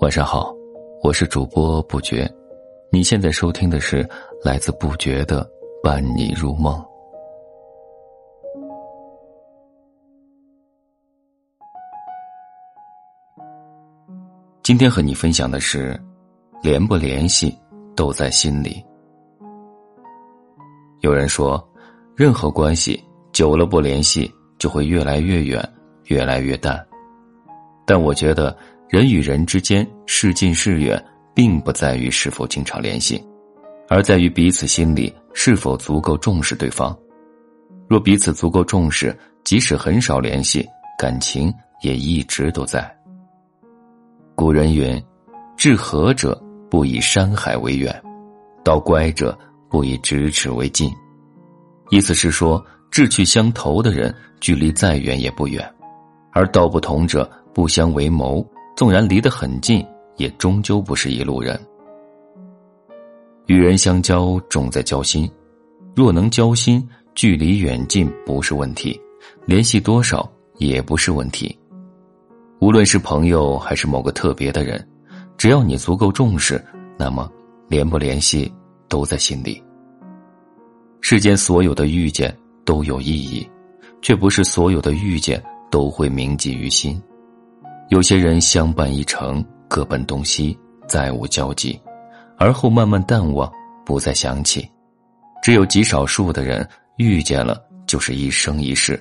晚上好，我是主播不觉，你现在收听的是来自不觉的伴你入梦。今天和你分享的是，联不联系都在心里。有人说，任何关系久了不联系，就会越来越远，越来越淡。但我觉得。人与人之间是近是远，并不在于是否经常联系，而在于彼此心里是否足够重视对方。若彼此足够重视，即使很少联系，感情也一直都在。古人云：“至和者不以山海为远，道乖者不以咫尺为近。”意思是说，志趣相投的人，距离再远也不远；而道不同者，不相为谋。纵然离得很近，也终究不是一路人。与人相交，重在交心。若能交心，距离远近不是问题，联系多少也不是问题。无论是朋友还是某个特别的人，只要你足够重视，那么联不联系都在心里。世间所有的遇见都有意义，却不是所有的遇见都会铭记于心。有些人相伴一程，各奔东西，再无交集，而后慢慢淡忘，不再想起。只有极少数的人遇见了，就是一生一世，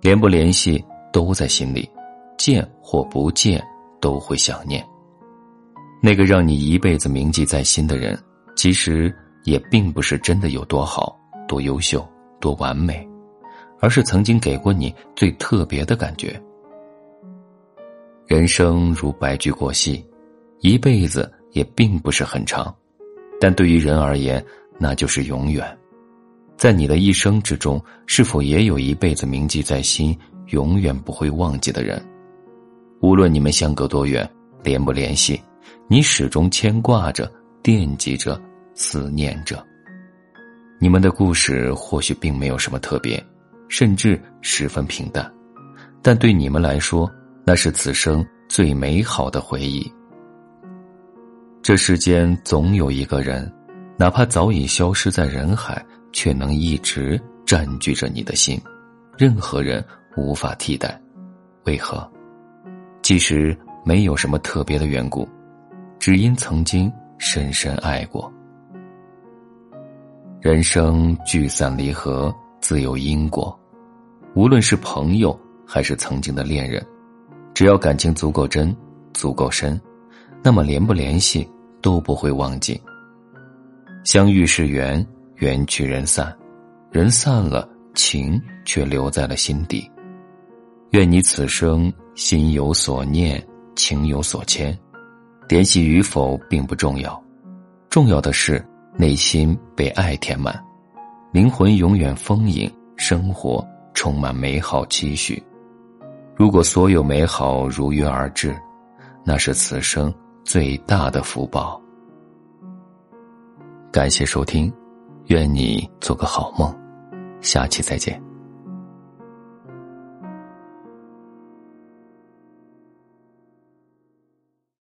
联不联系都在心里，见或不见都会想念。那个让你一辈子铭记在心的人，其实也并不是真的有多好、多优秀、多完美，而是曾经给过你最特别的感觉。人生如白驹过隙，一辈子也并不是很长，但对于人而言，那就是永远。在你的一生之中，是否也有一辈子铭记在心、永远不会忘记的人？无论你们相隔多远，联不联系，你始终牵挂着、惦记着、思念着。你们的故事或许并没有什么特别，甚至十分平淡，但对你们来说。那是此生最美好的回忆。这世间总有一个人，哪怕早已消失在人海，却能一直占据着你的心，任何人无法替代。为何？其实没有什么特别的缘故，只因曾经深深爱过。人生聚散离合自有因果，无论是朋友还是曾经的恋人。只要感情足够真、足够深，那么联不联系都不会忘记。相遇是缘，缘聚人散，人散了，情却留在了心底。愿你此生心有所念，情有所牵，联系与否并不重要，重要的是内心被爱填满，灵魂永远丰盈，生活充满美好期许。如果所有美好如约而至，那是此生最大的福报。感谢收听，愿你做个好梦，下期再见。